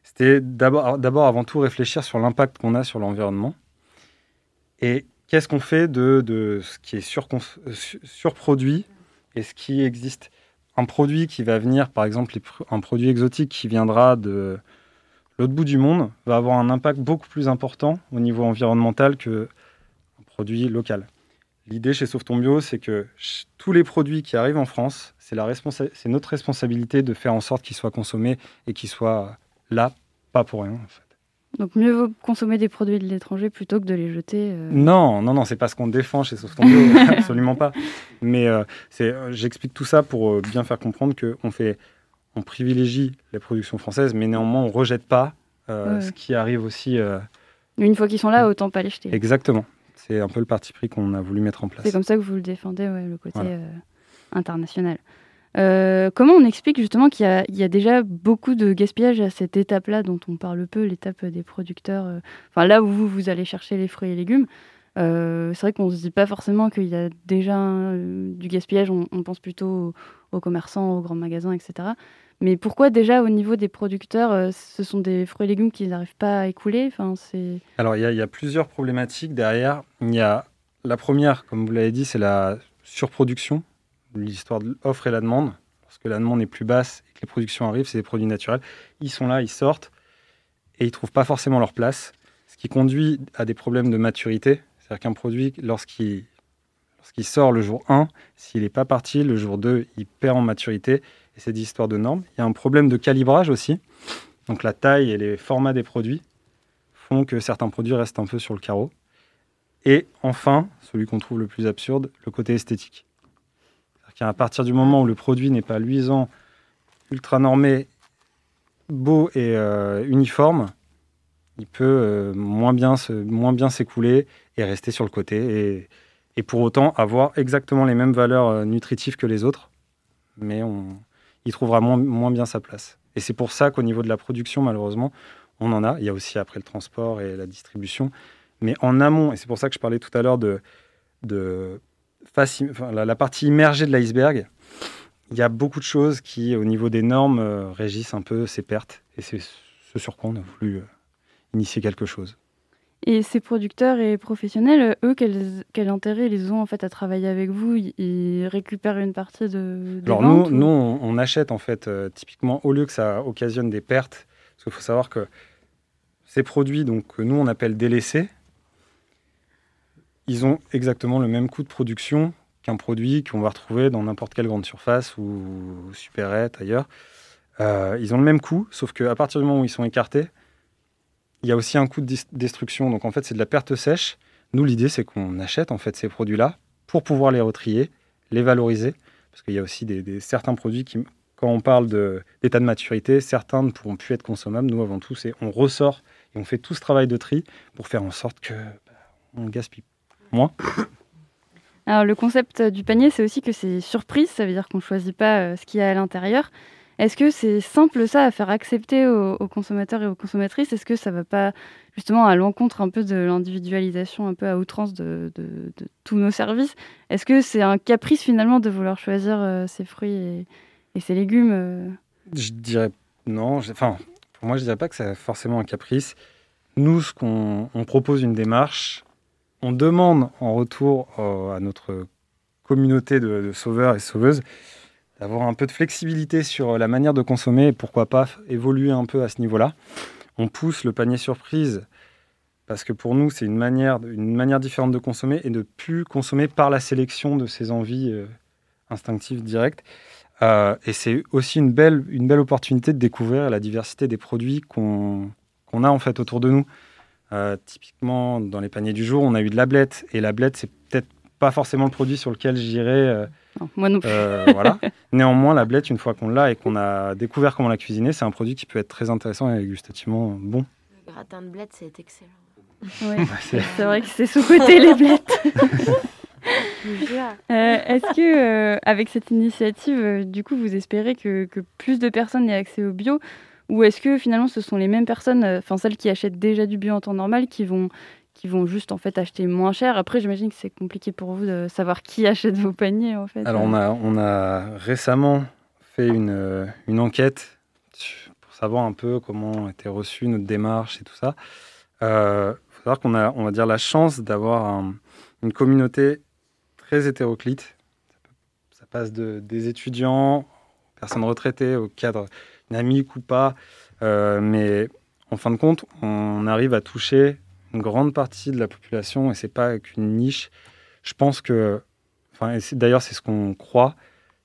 c'était d'abord avant tout réfléchir sur l'impact qu'on a sur l'environnement et qu'est-ce qu'on fait de, de, ce qui est euh, surproduit et ce qui existe? Un produit qui va venir, par exemple, un produit exotique qui viendra de l'autre bout du monde, va avoir un impact beaucoup plus important au niveau environnemental qu'un produit local. L'idée chez Sauveton Bio, c'est que tous les produits qui arrivent en France, c'est notre responsabilité de faire en sorte qu'ils soient consommés et qu'ils soient là, pas pour rien. En fait. Donc mieux vaut consommer des produits de l'étranger plutôt que de les jeter. Euh. Non, non, non, c'est pas ce qu'on défend chez Sauveton absolument pas. Mais euh, euh, j'explique tout ça pour bien faire comprendre que on fait, on privilégie les productions françaises, mais néanmoins on rejette pas ce qui arrive aussi. Une fois qu'ils sont là, autant pas les jeter. Exactement. C'est un peu le parti pris qu'on a voulu mettre en place. C'est comme ça que vous le défendez, le côté international. Euh, comment on explique justement qu'il y, a déjà beaucoup de gaspillage à cette étape-là dont on parle peu, l'étape des producteurs, euh, enfin là où vous, vous allez chercher les fruits et légumes euh, c'est vrai qu'on ne se dit pas forcément qu'il y a déjà du gaspillage, on, pense plutôt aux, commerçants, aux grands magasins, etc. Mais pourquoi déjà au niveau des producteurs, ce sont des fruits et légumes qui n'arrivent pas à écouler? Enfin, Alors il y, a plusieurs problématiques derrière. Il y a la première, comme vous l'avez dit, c'est la surproduction l'histoire de l'offre et la demande. Lorsque la demande est plus basse et que les productions arrivent, c'est des produits naturels. Ils sont là, ils sortent et ils ne trouvent pas forcément leur place, ce qui conduit à des problèmes de maturité. C'est-à-dire qu'un produit, lorsqu'il sort le jour 1, s'il n'est pas parti, le jour 2, il perd en maturité. Et c'est d'histoire de normes. Il y a un problème de calibrage aussi. Donc la taille et les formats des produits font que certains produits restent un peu sur le carreau. Et enfin, celui qu'on trouve le plus absurde, le côté esthétique à partir du moment où le produit n'est pas luisant, ultra normé, beau et euh, uniforme, il peut euh, moins bien s'écouler et rester sur le côté pour autant avoir exactement les mêmes valeurs euh, nutritives que les autres, mais on, il trouvera moins, bien sa place. Et c'est pour ça qu'au niveau de la production, malheureusement, on en a. Il y a aussi après le transport et la distribution. Mais en amont, et c'est pour ça que je parlais tout à l'heure de, de la, partie immergée de l'iceberg, il y a beaucoup de choses qui, au niveau des normes, euh, régissent un peu ces pertes. Et c'est ce sur quoi on a voulu euh, initier quelque chose. Et ces producteurs et professionnels, eux, quel, intérêt ils ont en fait à travailler avec vous? Ils récupèrent une partie de. Alors nous, nous, on, achète en fait euh, typiquement au lieu que ça occasionne des pertes, parce qu'il faut savoir que ces produits, donc que nous on appelle délaissés, ils ont exactement le même coût de production qu'un produit qu'on va retrouver dans n'importe quelle grande surface ou supérette ailleurs. Euh, ils ont le même coût, sauf qu'à partir du moment où ils sont écartés, il y a aussi un coût de destruction. Donc en fait, c'est de la perte sèche. Nous, l'idée, c'est qu'on achète en fait ces produits-là pour pouvoir les retrier, les valoriser, parce qu'il y a aussi des, certains produits qui, quand on parle d'état de, maturité, certains ne pourront plus être consommables. Nous, avant tout, c'est on ressort et on fait tout ce travail de tri pour faire en sorte que bah, on gaspille moi Alors, le concept du panier, c'est aussi que c'est surprise, ça veut dire qu'on ne choisit pas euh, ce qu'il y a à l'intérieur. Est-ce que c'est simple ça à faire accepter aux, consommateurs et aux consommatrices? Est-ce que ça ne va pas justement à l'encontre un peu de l'individualisation un peu à outrance de, tous nos services? Est-ce que c'est un caprice finalement de vouloir choisir euh, ces fruits et ses légumes Je dirais non. Enfin, pour moi, je dirais pas que c'est forcément un caprice. Nous, ce qu'on on propose une démarche, on demande en retour à notre communauté de sauveurs et sauveuses d'avoir un peu de flexibilité sur la manière de consommer et pourquoi pas évoluer un peu à ce niveau-là. On pousse le panier surprise parce que pour nous, c'est une manière, une manière différente de consommer et de plus consommer par la sélection de ses envies euh, instinctives directes. Euh, et c'est aussi une belle, une belle opportunité de découvrir la diversité des produits qu'on a en fait autour de nous. Euh, typiquement, dans les paniers du jour, on a eu de la blette. Et la blette, c'est peut-être pas forcément le produit sur lequel j'irai. moi non plus. voilà. Néanmoins, la blette, une fois qu'on l'a et qu'on a découvert comment la cuisiner, c'est un produit qui peut être très intéressant et gustativement bon. Le gratin de blette, c'est excellent. c'est vrai que c'est sous-côté les blettes. Euh, est-ce que, euh, avec cette initiative, euh, du coup, vous espérez que, plus de personnes aient accès au bio Ou est-ce que finalement, ce sont les mêmes personnes, enfin celles qui achètent déjà du bio en temps normal, qui vont, vont juste en fait acheter moins cher Après, j'imagine que c'est compliqué pour vous de savoir qui achète vos paniers, en fait. Alors, on a, on a récemment fait une, une enquête pour savoir un peu comment était reçue notre démarche et tout ça savoir qu'on a, on va dire, la chance d'avoir une communauté très hétéroclite. Ça passe de, des étudiants, aux personnes retraitées, au cadre dynamique ou pas. Euh, mais en fin de compte, on arrive à toucher une grande partie de la population et c'est pas qu'une niche. Je pense que, enfin, d'ailleurs, c'est ce qu'on croit,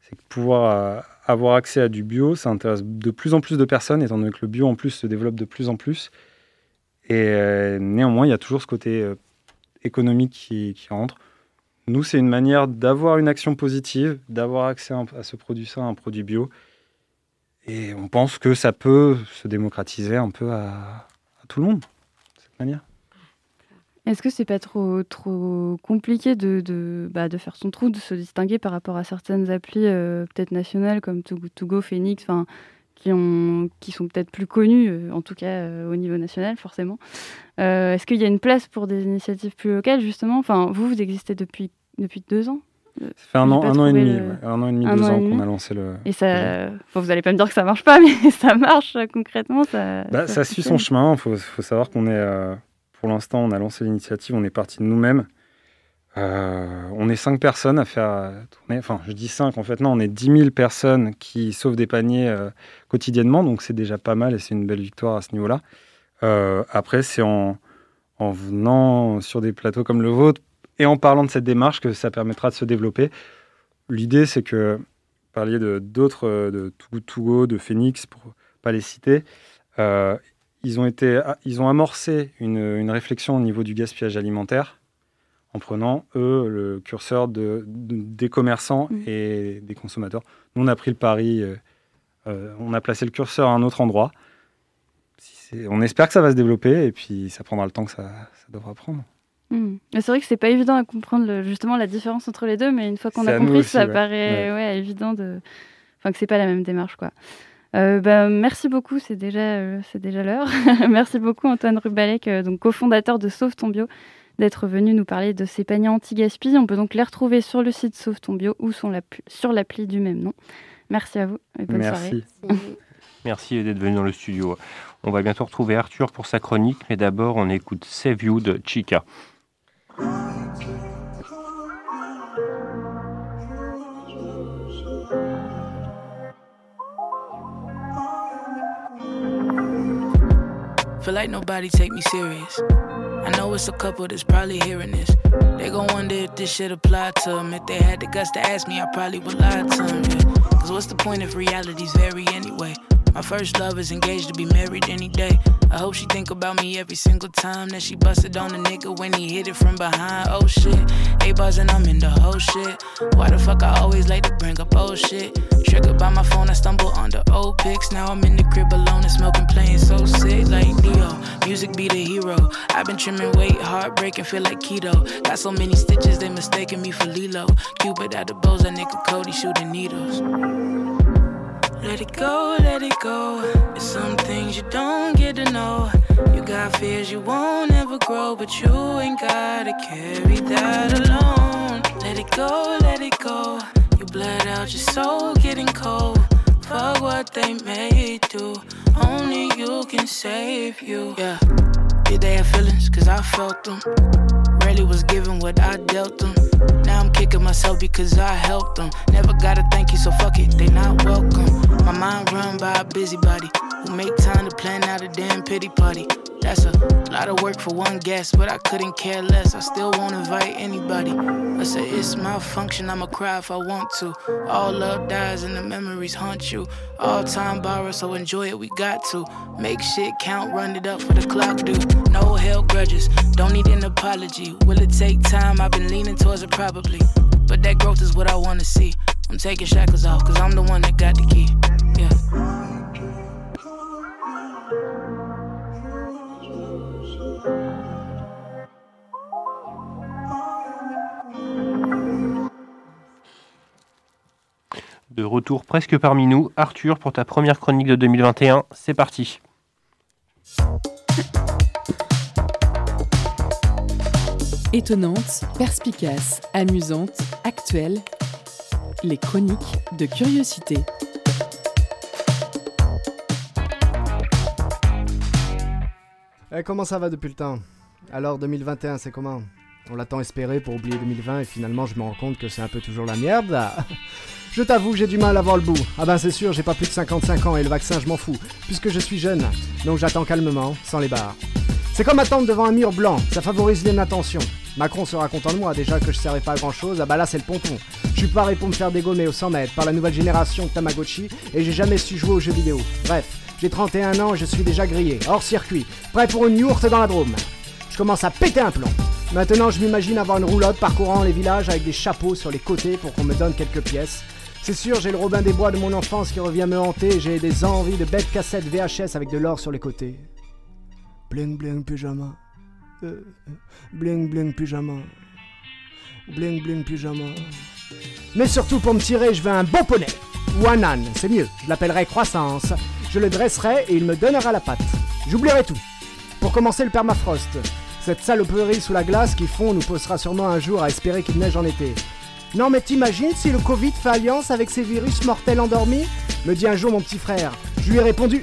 c'est que pouvoir euh, avoir accès à du bio, ça intéresse de plus en plus de personnes, étant donné que le bio en plus se développe de plus en plus. Et euh, néanmoins, il y a toujours ce côté euh, économique qui, qui, entre. Nous, c'est une manière d'avoir une action positive, d'avoir accès à ce produit sain, un produit bio. Et on pense que ça peut se démocratiser un peu à, à tout le monde, de cette manière. Est-ce que c'est pas trop, trop compliqué de, de, bah, de, faire son trou, de se distinguer par rapport à certaines applis euh, peut-être nationales comme Togo, Phoenix, enfin qui, ont, qui sont peut-être plus connus, euh, en tout cas euh, au niveau national, forcément. Euh, est-ce qu'il y a une place pour des initiatives plus locales, justement? Enfin, vous, vous existez depuis, depuis deux ans? Ça fait un an, un an, et demi, un an et demi, deux ans qu'on a lancé le. Et ça, vous n'allez pas me dire que ça marche pas, mais ça marche concrètement. Ça, bah, ça, suit son chemin. Il faut, faut, savoir qu'on est, pour l'instant, on a lancé l'initiative, on est parti de nous-mêmes. Euh, on est cinq personnes à faire tourner, enfin je dis cinq en fait, non, on est 10 000 personnes qui sauvent des paniers euh, quotidiennement, donc c'est déjà pas mal et c'est une belle victoire à ce niveau-là. Euh, après, c'est en, venant sur des plateaux comme le vôtre et en parlant de cette démarche que ça permettra de se développer. L'idée, c'est que, vous parliez de d'autres, de Togo, de Phoenix, pour pas les citer, ils, ont été, ils ont amorcé une, une réflexion au niveau du gaspillage alimentaire en prenant, eux, le curseur de, des commerçants mm. et des consommateurs. Nous, on a pris le pari, euh, euh, on a placé le curseur à un autre endroit. on espère que ça va se développer et puis ça prendra le temps que ça, devra prendre. Mm. C'est vrai que c'est pas évident à comprendre justement la différence entre les deux, mais une fois qu'on a compris, ça paraît ouais. évident de, enfin que c'est pas la même démarche quoi. Euh, bah, merci beaucoup, c'est déjà, c'est déjà l'heure. merci beaucoup Antoine Rubalek, donc cofondateur de Sauve ton bio d'être venu nous parler de ces paniers anti-gaspi. On peut donc les retrouver sur le site Sauve ton bio ou sur l'appli du même nom. Merci à vous et bonne Merci. soirée. Merci d'être venu dans le studio. On va bientôt retrouver Arthur pour sa chronique, mais d'abord on écoute Save You de Chica. Feel like nobody take me serious. I know it's a couple that's probably hearing this. They gon' wonder if this shit apply to them. If they had the guts to ask me, I probably would lie to them. Yeah. Cause what's the point if realities vary anyway? My first love is engaged to be married any day. I hope she think about me every single time that she busted on a nigga when he hit it from behind. Oh shit, eight bars and I'm in the whole shit. Why the fuck I always like to bring up old shit? Triggered by my phone, I stumble on the old pics. Now I'm in the crib alone and smoking, playing so. Music be the hero. I've been trimming weight, heartbreaking, feel like keto. Got so many stitches, they mistaken me for Lilo. Cupid at the bows, that nigga Cody shooting needles. Let it go, let it go. There's some things you don't get to know. You got fears you won't ever grow, but you ain't gotta carry that alone. Let it go, let it go. You bled out your soul getting cold. Fuck what they made to. Only you can save you. Yeah. Did they have feelings? Cause I felt them. Rarely was given what I dealt them. Now I'm kicking myself because I helped them. Never gotta thank you, so fuck it, they not welcome. My mind run by a busybody who make time to plan out a damn pity party. That's a lot of work for one guest, but I couldn't care less. I still won't invite anybody. I say it's my function, I'ma cry if I want to. All love dies and the memories haunt you. All time borrow, so enjoy it, we got to. Make shit count, run it up for the clock, dude. No hell grudges, don't need an apology. Will it take time? I've been leaning towards it probably. But that growth is what I wanna see. I'm taking shackles off, cause I'm the one that got the key. Yeah. De retour presque parmi nous, Arthur, pour ta première chronique de 2021, c'est parti. Étonnante, perspicace, amusante, actuelle, les chroniques de curiosité. Eh, comment ça va depuis le temps? Alors 2021, c'est comment? On l'a tant espéré pour oublier 2020 et finalement je me rends compte que c'est un peu toujours la merde. Je t'avoue, j'ai du mal à voir le bout. Ah ben c'est sûr, j'ai pas plus de 55 ans et le vaccin, je m'en fous, puisque je suis jeune. Donc j'attends calmement, sans les barres. C'est comme attendre devant un mur blanc, ça favorise l'inattention. Macron sera content de moi, déjà que je servais pas à grand chose, ah bah là c'est le ponton. Je suis paré pour me faire dégommer au 100 mètres par la nouvelle génération de Tamagotchi et j'ai jamais su jouer aux jeux vidéo. Bref, j'ai 31 ans et je suis déjà grillé, hors circuit, prêt pour une yourte dans la Drôme. Je commence à péter un plomb. Maintenant, je m'imagine avoir une roulotte parcourant les villages avec des chapeaux sur les côtés pour qu'on me donne quelques pièces. C'est sûr, j'ai le Robin des Bois de mon enfance qui revient me hanter j'ai des envies de bêtes cassettes VHS avec de l'or sur les côtés. Bling bling pyjama. Euh, bling bling pyjama. Bling bling pyjama. Mais surtout pour me tirer, je veux un bon poney. Ou un âne, c'est mieux. Je l'appellerai croissance. Je le dresserai et il me donnera la patte. J'oublierai tout. Pour commencer le permafrost. Cette saloperie sous la glace qui fond nous posera sûrement un jour à espérer qu'il neige en été. Non mais t'imagines si le Covid fait alliance avec ces virus mortels endormis? Me dit un jour mon petit frère. Je lui ai répondu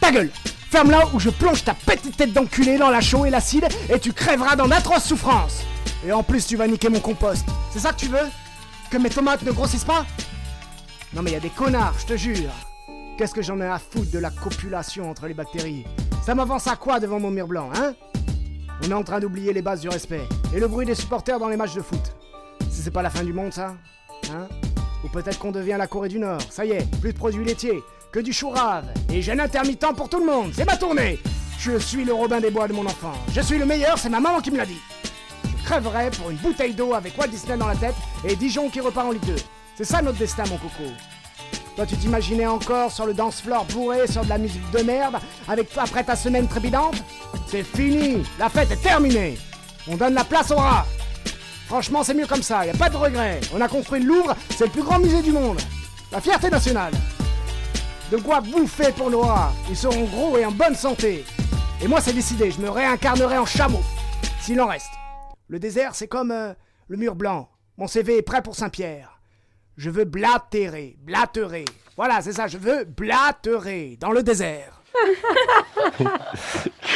Ta gueule! Ferme-la ou je plonge ta petite tête d'enculé dans la chaux et l'acide et tu crèveras dans d'atroces souffrances. Et en plus tu vas niquer mon compost. C'est ça que tu veux? Que mes tomates ne grossissent pas? Non mais y a des connards, je te jure. Qu'est-ce que j'en ai à foutre de la copulation entre les bactéries? Ça m'avance à quoi devant mon mur blanc, hein? On est en train d'oublier les bases du respect et le bruit des supporters dans les matchs de foot. Si c'est pas la fin du monde, ça Hein? Ou peut-être qu'on devient la Corée du Nord. Ça y est, plus de produits laitiers, que du chou rave. Et jeûne intermittent pour tout le monde. C'est ma tournée Je suis le Robin des Bois de mon enfant. Je suis le meilleur, c'est ma maman qui me l'a dit. Je crèverais pour une bouteille d'eau avec Walt Disney dans la tête et Dijon qui repart en Ligue 2. C'est ça notre destin, mon coco. Toi, tu t'imaginais encore sur le dance floor bourré sur de la musique de merde, avec après ta semaine trépidante? C'est fini La fête est terminée On donne la place au rat Franchement, c'est mieux comme ça, y a pas de regret. On a construit le Louvre, c'est le plus grand musée du monde. La fierté nationale. De quoi bouffer pour rats Ils seront gros et en bonne santé. Et moi, c'est décidé, je me réincarnerai en chameau. S'il en reste. Le désert, c'est comme euh, le mur blanc. Mon CV est prêt pour Saint-Pierre. Je veux blatérer, blatterer. Voilà, c'est ça, je veux blatterer dans le désert.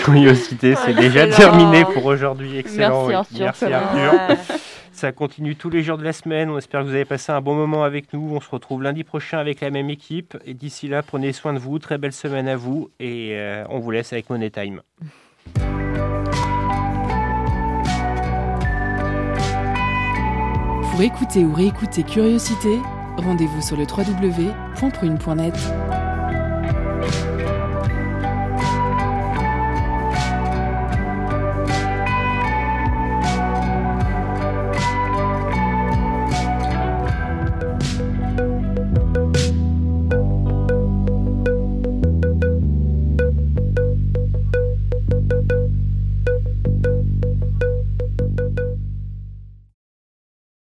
Curiosité, c'est déjà terminé pour aujourd'hui. Excellent. Merci, Merci Arthur. Ça continue tous les jours de la semaine. On espère que vous avez passé un bon moment avec nous. On se retrouve lundi prochain avec la même équipe. Et d'ici là, prenez soin de vous. Très belle semaine à vous. Et euh, on vous laisse avec Money Time. Pour écouter ou réécouter Curiosité, rendez-vous sur le www.prune.net.